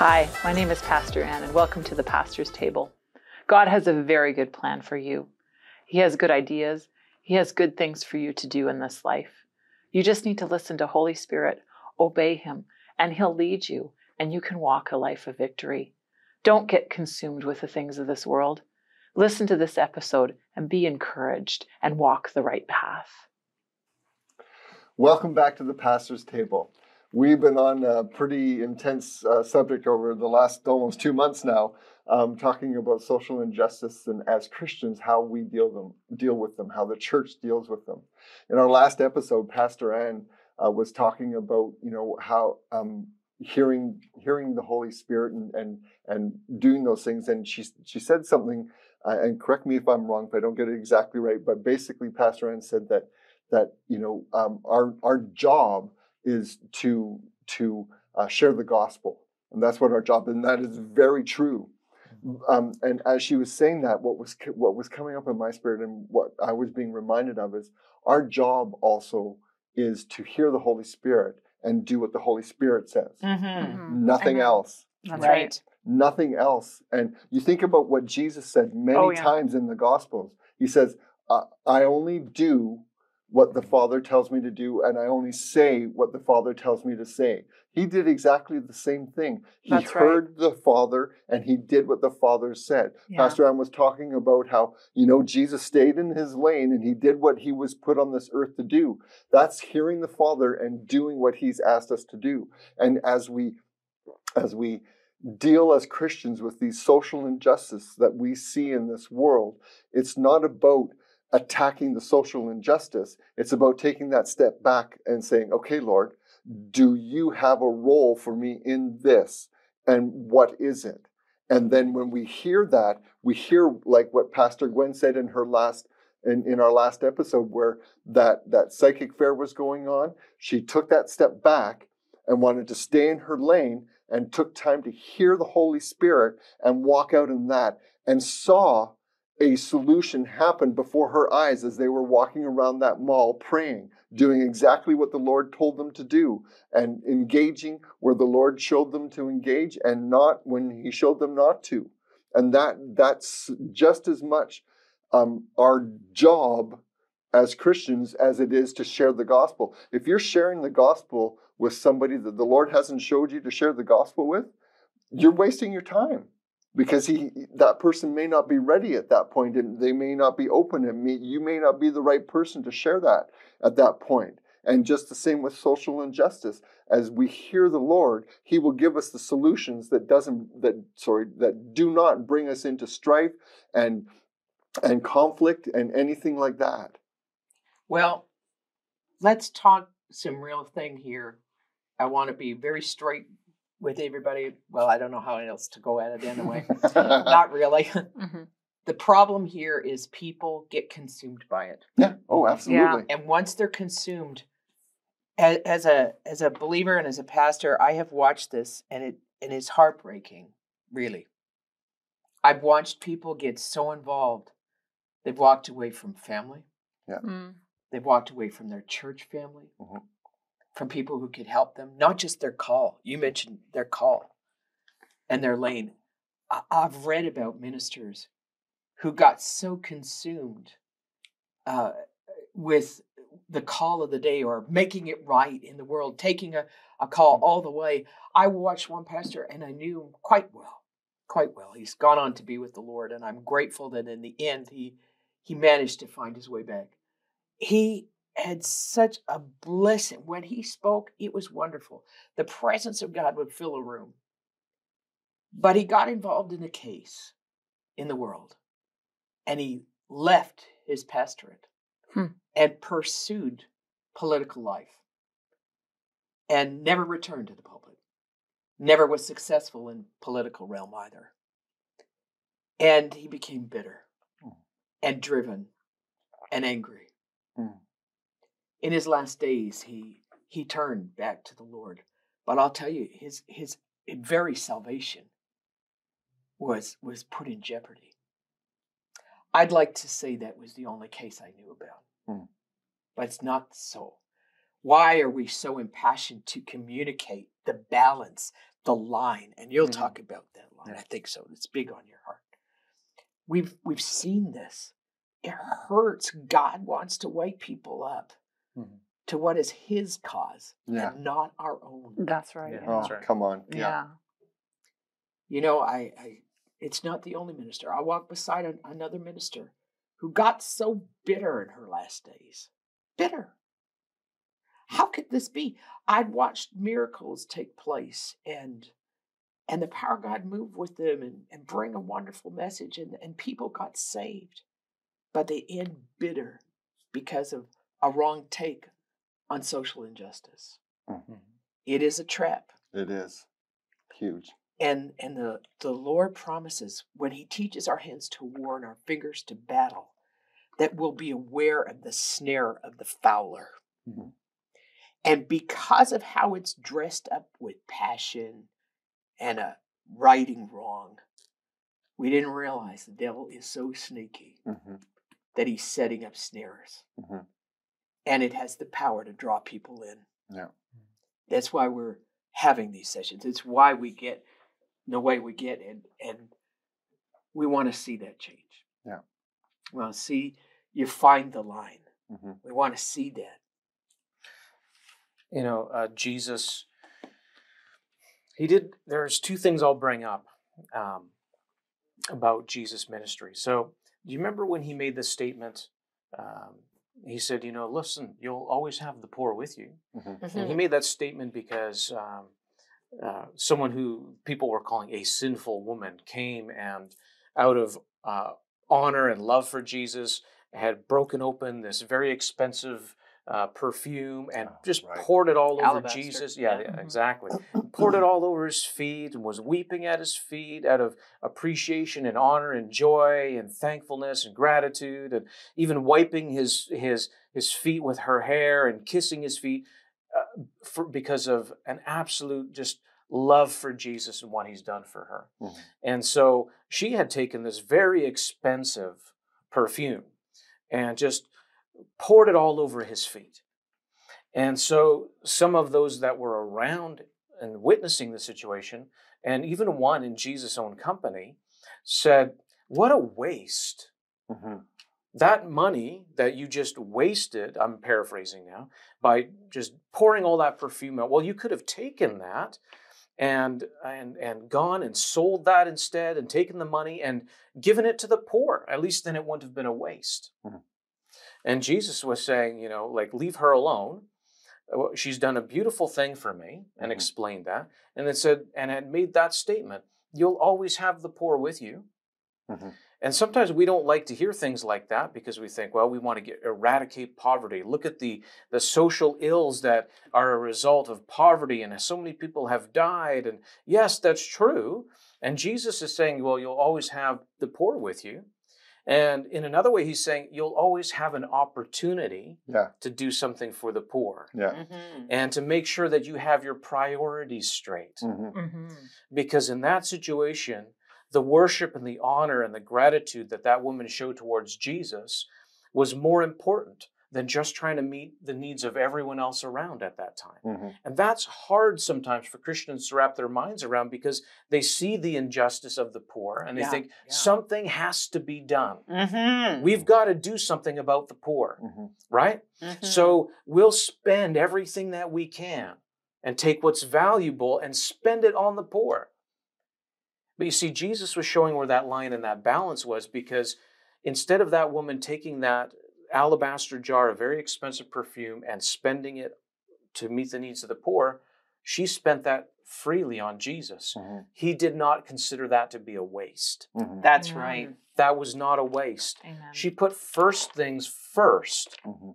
Hi, my name is Pastor Anne, and welcome to the Pastor's Table. God has a very good plan for you. He has good ideas, He has good things for you to do in this life. You just need to listen to Holy Spirit, obey Him, and He'll lead you, and you can walk a life of victory. Don't get consumed with the things of this world. Listen to this episode and be encouraged and walk the right path. Welcome back to the Pastor's Table. We've been on a pretty intense uh, subject over the last almost two months now, um, talking about social injustice and as Christians how we deal them deal with them, how the church deals with them. In our last episode, Pastor Anne uh, was talking about you know how um, hearing hearing the Holy Spirit and and and doing those things, and she she said something. Uh, and correct me if I'm wrong, if I don't get it exactly right. But basically, Pastor Anne said that that you know um, our our job is to to uh, share the gospel, and that's what our job. And that is very true. Mm-hmm. Um, and as she was saying that, what was what was coming up in my spirit, and what I was being reminded of is our job also is to hear the Holy Spirit and do what the Holy Spirit says. Mm-hmm. Nothing Amen. else. That's right. right. Nothing else. And you think about what Jesus said many Oh, yeah. times in the Gospels. He says, uh, "I only do what the Father tells me to do, and I only say what the Father tells me to say." He did exactly the same thing. He That's right. heard the Father, and he did what the Father said. Yeah. Pastor Anne was talking about how you know Jesus stayed in his lane and he did what he was put on this earth to do. That's hearing the Father and doing what he's asked us to do. And as we as we deal as Christians with these social injustices that we see in this world, it's not about attacking the social injustice. It's about taking that step back and saying, okay, Lord, do you have a role for me in this? And what is it? And then when we hear that, we hear like what Pastor Gwen said in her last in, in our last episode where that that psychic fair was going on. She took that step back and wanted to stay in her lane and took time to hear the Holy Spirit and walk out in that and saw a solution happen before her eyes as they were walking around that mall praying, doing exactly what the Lord told them to do and engaging where the Lord showed them to engage and not when he showed them not to. And that that's just as much um, our job as Christians as it is to share the gospel. If you're sharing the gospel with somebody that the Lord hasn't showed you to share the gospel with, you're wasting your time because he that person may not be ready at that point and they may not be open and me, you may not be the right person to share that at that point. And just the same with social injustice. As we hear the Lord, He will give us the solutions that doesn't that sorry that do not bring us into strife and and conflict and anything like that. Well, let's talk some real thing here. I want to be very straight with everybody. Well, I don't know how else to go at it anyway. Not really. Mhm. The problem here is people get consumed by it. yeah. Oh, absolutely. Yeah. And once they're consumed, as, as a as a believer and as a pastor, I have watched this and it and it's heartbreaking, really. I've watched people get so involved, they've walked away from family. Mm. They've walked away from their church family, Mhm. From people who could help them, not just their call. You mentioned their call and their lane. I- I've read about ministers who got so consumed uh, with the call of the day or making it right in the world, taking a, a call all the way. I watched one pastor and I knew him quite well, quite well. He's gone on to be with the Lord, and I'm grateful that in the end he he managed to find his way back he had such a blessing. When he spoke, it was wonderful. The presence of God would fill a room. But he got involved in a case in the world and he left his pastorate Hmm. and pursued political life and never returned to the pulpit. Never was successful in political realm either. And he became bitter Hmm. and driven and angry Hmm. In his last days he he turned back to the lord but i'll tell you his his very salvation was was put in jeopardy i'd like to say that was the only case i knew about Hmm. but it's not so why are we so impassioned to communicate the balance the line, and you'll Mhm. talk about that line. I think so. It's big on your heart. We've we've seen this. It hurts. God wants to wake people up Mhm. to what is His cause Yeah. and not our own. That's right. Yeah. Oh, That's right. come on. Yeah. Yeah. You know, I, I it's not the only minister. I walked beside an, another minister who got so bitter in her last days. Bitter. How could this be? I'd watched miracles take place and and the power of God move with them and, and bring a wonderful message and, and people got saved. But they end bitter because of a wrong take on social injustice. Mhm. It is a trap. It is huge. And and the, the Lord promises when He teaches our hands to war and our fingers to battle, that we'll be aware of the snare of the fowler. Mhm. And because of how it's dressed up with passion and a righting wrong, we didn't realize the devil is so sneaky hmm that he's setting up snares. Mhm. And it has the power to draw people in. Yeah. That's why we're having these sessions. It's why we get the way we get and and we want to see that change. Yeah. We want to see you find the line. hmm We want to see that. you know, uh, Jesus, he did, there's two things I'll bring up um, about Jesus' ministry. So, do you remember when he made this statement? Um, he said, you know, listen, you'll always have the poor with you. And he made that statement because um, uh, someone who people were calling a sinful woman came and, out of uh, honor and love for Jesus, had broken open this very expensive uh, perfume and Oh, just right. poured it all over Jesus. Yeah, yeah. yeah, Mhm. exactly. poured it all over his feet and was weeping at his feet out of appreciation and honor and joy and thankfulness and gratitude and even wiping his his his feet with her hair and kissing his feet uh, for, because of an absolute just love for Jesus and what he's done for her. Mhm. And so she had taken this very expensive perfume and just poured it all over his feet. And so some of those that were around and witnessing the situation, and even one in Jesus' own company, said, What a waste. hmm That money that you just wasted, I'm paraphrasing now, by just pouring all that perfume out. Well, you could have taken that and and and gone and sold that instead and taken the money and given it to the poor. At least then it wouldn't have been a waste. Mhm. And Jesus was saying, you know, like leave her alone. She's done a beautiful thing for me and Mhm. explained that. And then said, and had made that statement, you'll always have the poor with you. Mhm. And sometimes we don't like to hear things like that because we think, well, we want to get eradicate poverty. Look at the the social ills that are a result of poverty, and so many people have died. And yes, that's true. And Jesus is saying, well, you'll always have the poor with you. And in another way, he's saying you'll always have an opportunity Yeah. to do something for the poor Yeah. Mm-hmm. and to make sure that you have your priorities straight. hmm Mm-hmm. Because in that situation, the worship and the honor and the gratitude that that woman showed towards Jesus was more important than just trying to meet the needs of everyone else around at that time. hmm And that's hard sometimes for Christians to wrap their minds around because they see the injustice of the poor and they Yeah, think yeah. something has to be done. Mm-hmm. We've got to do something about the poor, hmm right? So we'll spend everything that we can and take what's valuable and spend it on the poor. But you see, Jesus was showing where that line and that balance was because instead of that woman taking that alabaster jar of very expensive perfume and spending it to meet the needs of the poor, she spent that freely on Jesus. hmm He did not consider that to be a waste. hmm That's right. That was not a waste. Amen. She put first things first. hmm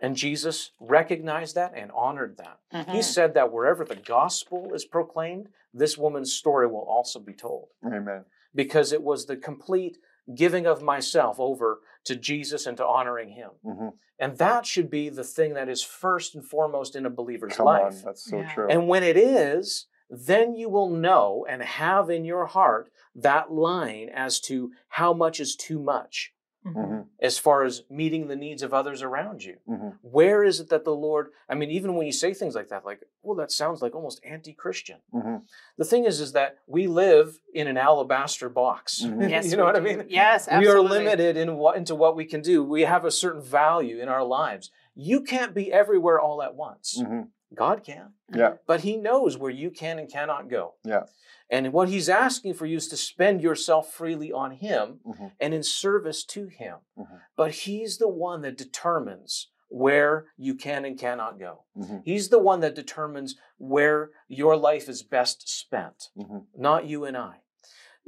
And Jesus recognized that and honored that. He said that wherever the gospel is proclaimed, this woman's story will also be told Amen. because it was the complete giving of myself over to Jesus and to honoring him. hmm And that should be the thing that is first and foremost in a believer's Come life. on. That's so Yeah. true. And when it is, then you will know and have in your heart that line as to how much is too much. Mhm. as far as meeting the needs of others around you? Mhm. Where is it that the Lord, I mean, even when you say things like that, like, well, that sounds like almost anti Christian. Mhm. The thing is, is that we live in an alabaster box. Mhm. Yes, you know we what I mean? Yes, absolutely. We are limited in what into what we can do. We have a certain value in our lives. You can't be everywhere all at once. Mhm. God can, Yeah. but He knows where you can and cannot go. Yeah. And what He's asking for you is to spend yourself freely on Him Mhm. and in service to Him. Mhm. But He's the one that determines where you can and cannot go. Mhm. He's the one that determines where your life is best spent, Mhm. not you and I.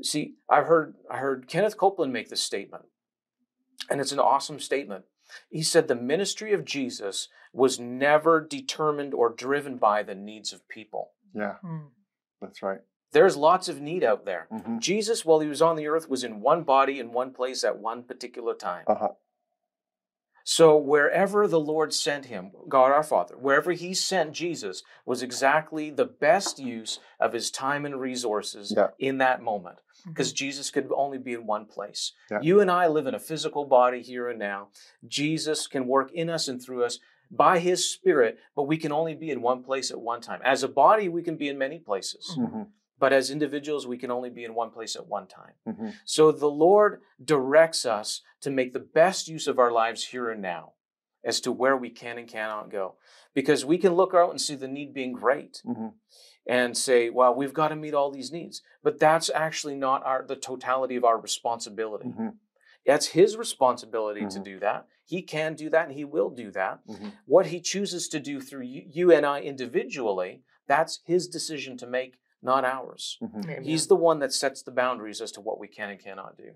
See, I heard I heard Kenneth Copeland make this statement, and it's an awesome statement. He said the ministry of Jesus was never determined or driven by the needs of people. Yeah. Mm. That's right. There's lots of need out there. Mhm. Jesus, while he was on the earth, was in one body in one place at one particular time. Uh-huh. So wherever the Lord sent him, God our Father, wherever he sent Jesus was exactly the best use of his time and resources Yeah. in that moment. Because Jesus could only be in one place. Yeah. You and I live in a physical body here and now. Jesus can work in us and through us by his spirit, but we can only be in one place at one time. As a body, we can be in many places. Mhm. But as individuals, we can only be in one place at one time. Mhm. So the Lord directs us to make the best use of our lives here and now as to where we can and cannot go. Because we can look out and see the need being great Mhm. and say, well, we've got to meet all these needs. But that's actually not our the totality of our responsibility. Mhm. That's his responsibility to Mhm. do that. He can do that and he will do that. Mhm. What he chooses to do through you, you and I individually, that's his decision to make, not ours. Mhm. He's the one that sets the boundaries as to what we can and cannot do.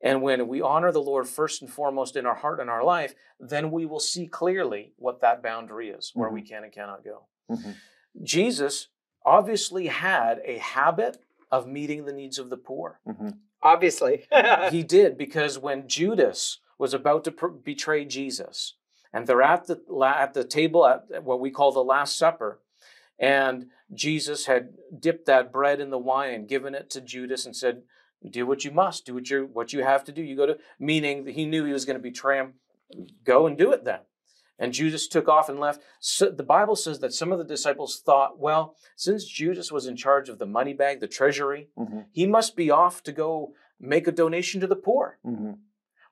And when we honor the Lord first and foremost in our heart and our life, then we will see clearly what that boundary is, where we can and cannot go. Mhm. Jesus obviously had a habit of meeting the needs of the poor. Mhm. Obviously. he did because when Judas was about to pr- betray Jesus, and they're at the la- at the table at what we call the Last Supper, and Jesus had dipped that bread in the wine and given it to Judas and said, "Do what you must. Do what you what you have to do. You go to." Meaning that he knew he was going to betray him. Go and do it then. And Judas took off and left. So the Bible says that some of the disciples thought, well, since Judas was in charge of the money bag, the treasury, Mhm. he must be off to go make a donation to the poor. Mhm.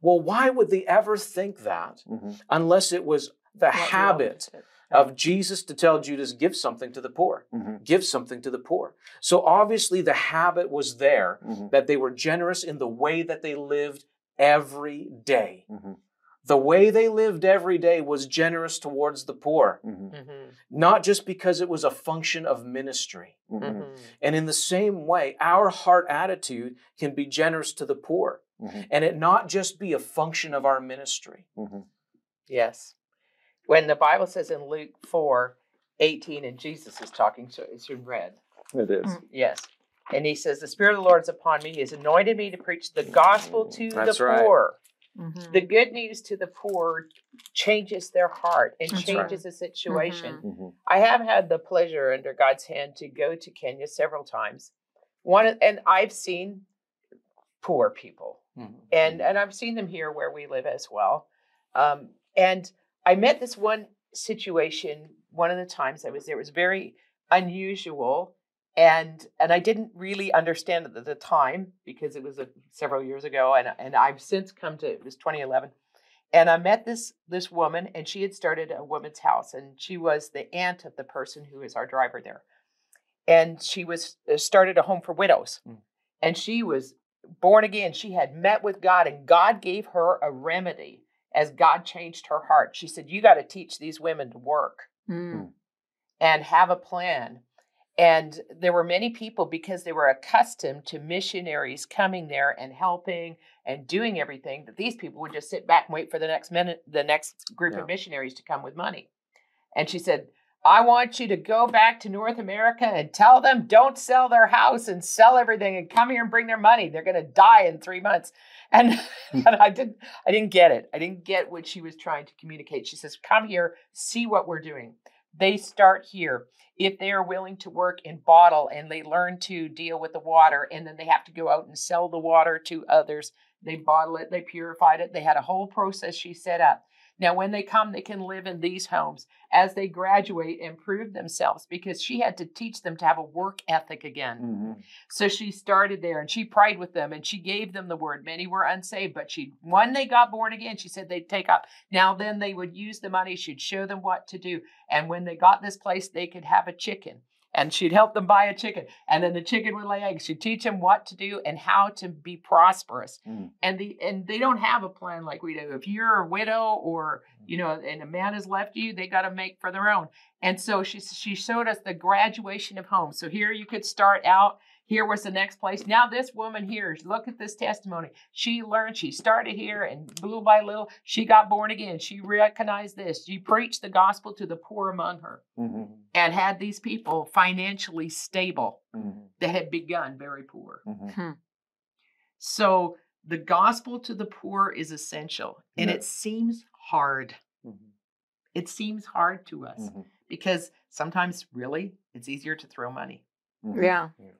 Well, why would they ever think that Mhm. unless it was the What habit relevant of Jesus to tell Judas, give something to the poor, Mhm. give something to the poor? So obviously the habit was there Mhm. that they were generous in the way that they lived every day. Mhm. The way they lived every day was generous towards the poor, Mhm. Mhm. not just because it was a function of ministry. Mhm. Mhm. And in the same way, our heart attitude can be generous to the poor and it not just be a function of our ministry. Yes. When the Bible says in Luke 4 18, and Jesus is talking, so it's in red. It is. Mm. Yes. And he says, The Spirit of the Lord is upon me. He has anointed me to preach the gospel to That's the right. poor. Mhm. The good news to the poor changes their heart and That's right. changes the situation. Mhm. I have had the pleasure under God's hand to go to Kenya several times. One and I've seen poor people. And and I've seen them here where we live as well. Um, and I met this one situation one of the times I was there. It was very unusual, and and I didn't really understand it at the time because it was a, several years ago, and and I've since come to it was 2011. And I met this this woman, and she had started a woman's house, and she was the aunt of the person who is our driver there, and she was uh, started a home for widows, Mm. and she was born again. She had met with God, and God gave her a remedy as God changed her heart. She said, You got to teach these women to work Mm. and have a plan. And there were many people because they were accustomed to missionaries coming there and helping and doing everything that these people would just sit back and wait for the next minute, the next group Yeah. of missionaries to come with money. And she said, I want you to go back to North America and tell them don't sell their house and sell everything and come here and bring their money. They're going to die in three months. And, hmm. and I didn't, I didn't get it. I didn't get what she was trying to communicate. She says, "Come here, see what we're doing. they start here. If they are willing to work in bottle and they learn to deal with the water, and then they have to go out and sell the water to others, they bottle it, they purified it. They had a whole process she set up. Now, when they come, they can live in these homes as they graduate and prove themselves because she had to teach them to have a work ethic again. Mhm. So she started there and she prayed with them and she gave them the word. Many were unsaved, but she when they got born again, she said they'd take up. Now then they would use the money, she'd show them what to do. And when they got this place, they could have a chicken. And she'd help them buy a chicken. And then the chicken would lay eggs. She'd teach them what to do and how to be prosperous. Mm. And the and they don't have a plan like we do. If you're a widow or you know, and a man has left you, they got to make for their own. And so she she showed us the graduation of homes. So here you could start out. Here was the next place. Now this woman here, look at this testimony. She learned. She started here, and little by little, she got born again. She recognized this. She preached the gospel to the poor among her, Mhm. and had these people financially stable Mhm. that had begun very poor. Mhm. So the gospel to the poor is essential, and Yeah. it seems hard. Mhm. It seems hard to us Mhm. because sometimes, really, it's easier to throw money. Mhm. Yeah. Yeah.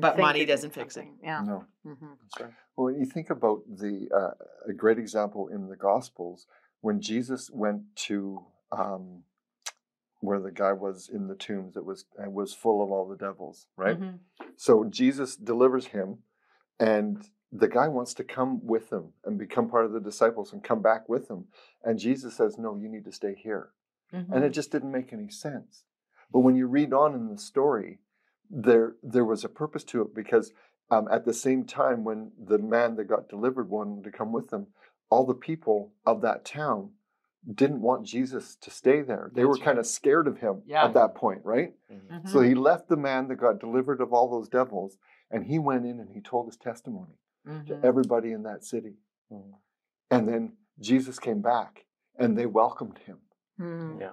But Think money doesn't fix it. Yeah. No. Mhm. That's right. Well, when you think about the uh, a great example in the Gospels, when Jesus went to um, where the guy was in the tombs, it was and was full of all the devils, right? Mhm. So Jesus delivers him, and the guy wants to come with him and become part of the disciples and come back with him. And Jesus says, "No, you need to stay here." Mhm. and it just didn't make any sense. But when you read on in the story, there there was a purpose to it because um, at the same time when the man that got delivered wanted to come with them, all the people of that town didn't want Jesus to stay there. They were That's kind of scared of him Yeah. at that point, right? Mhm. So Mhm. he left the man that got delivered of all those devils, and he went in and he told his testimony to Mhm. everybody in that city. Mhm. And then Jesus came back, and they welcomed him. Mhm. Yeah.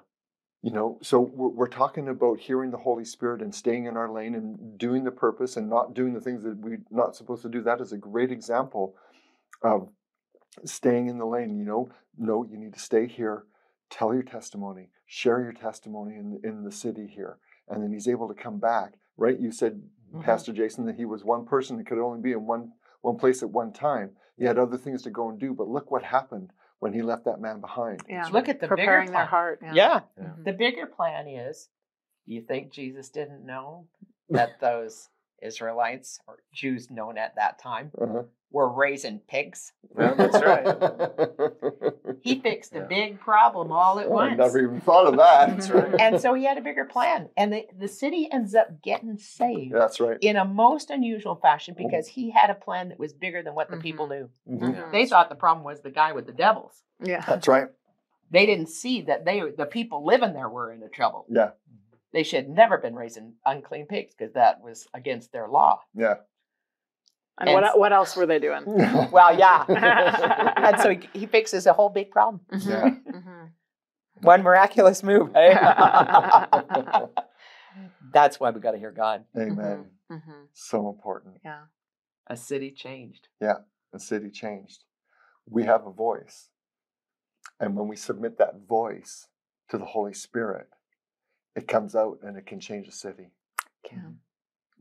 You know, so we're, we're talking about hearing the Holy Spirit and staying in our lane and doing the purpose and not doing the things that we're not supposed to do. That is a great example of staying in the lane. You know, no, you need to stay here, tell your testimony, share your testimony in, in the city here. And then he's able to come back, right? You said, Mhm. Pastor Jason, that he was one person that could only be in one, one place at one time. He had other things to go and do, but look what happened when he left that man behind. Yeah. Look at the Preparing bigger their plan. heart. Yeah. Yeah. Yeah. The bigger plan is do you think Jesus didn't know that those Israelites or Jews known at that time Uh-huh. Were raising pigs? Yeah, that's right. He fixed a Yeah. big problem all at Oh, I once. never even thought of that. That's right. and so he had a bigger plan. And the, the city ends up getting saved That's right. in a most unusual fashion because he had a plan that was bigger than what the people knew. Mhm. Mhm. They thought the problem was the guy with the devils. Yeah. That's right. They didn't see that they the people living there were in the trouble. Yeah. They should never been raising unclean pigs because that was against their law. Yeah. And, And- what what else were they doing? Well, yeah. and so he, he fixes a whole big problem. Yeah. Mhm. One miraculous move. eh? That's why we got to hear God. Amen. Mhm. So important. Yeah. A city changed. The city changed. We have a voice. And when we submit that voice to the Holy Spirit, it comes out and it can change a city. Can.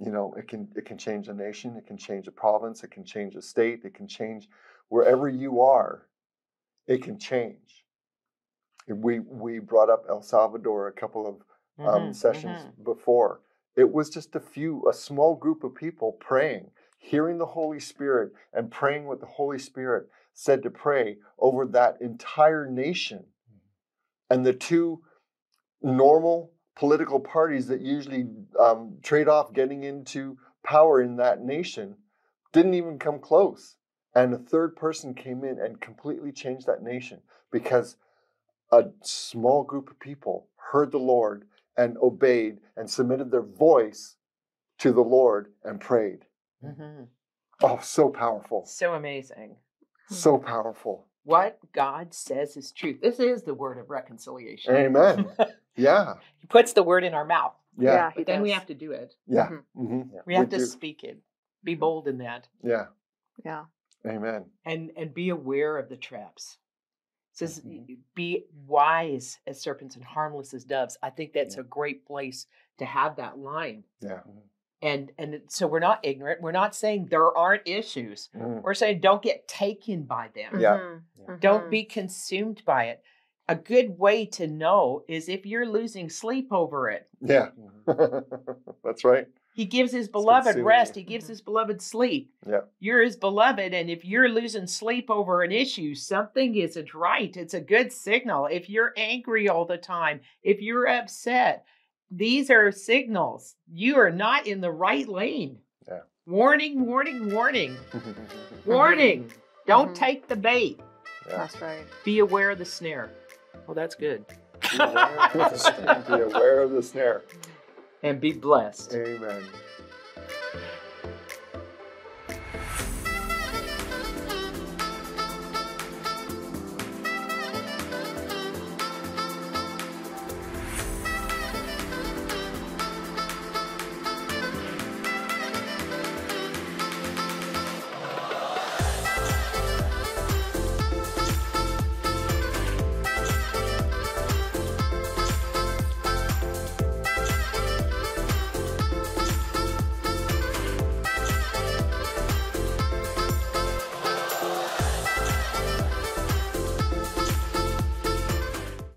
You know, it can it can change a nation, it can change a province, it can change a state, it can change wherever you are, it can change. We we brought up El Salvador a couple of um, Mhm, sessions mhm. before. It was just a few, a small group of people praying, hearing the Holy Spirit, and praying what the Holy Spirit said to pray over that entire nation. And the two normal political parties that usually um, trade off getting into power in that nation didn't even come close. And a third person came in and completely changed that nation because a small group of people heard the Lord and obeyed and submitted their voice to the Lord and prayed. Mhm. Oh, so powerful. So amazing. So powerful. What God says is truth. This is the word of reconciliation. Amen. Yeah. he puts the word in our mouth, Yeah. Yeah. but then we have to do it. Yeah. Mhm. hmm We have We to do. speak it. Be bold in that. Yeah. Yeah. Amen. and and be aware of the traps says Mhm. be wise as serpents and harmless as doves. I think that's Yeah. a great place to have that line. Yeah. And and so we're not ignorant. We're not saying there aren't issues. Mm. We're saying don't get taken by them. Yeah. Mhm. Don't Mhm. be consumed by it. A good way to know is if you're losing sleep over it. Yeah. Mhm. That's right. He gives his beloved rest. He gives Mhm. his beloved sleep. Yeah. You're his beloved, and if you're losing sleep over an issue, something isn't right. It's a good signal. If you're angry all the time, if you're upset, these are signals. You are not in the right lane. Yeah. Warning, warning, warning. Warning. Don't Mhm. take the bait. That's right. Be aware of the snare. Well, that's good. Be aware of the snare. Be aware of the snare. And be blessed. Amen.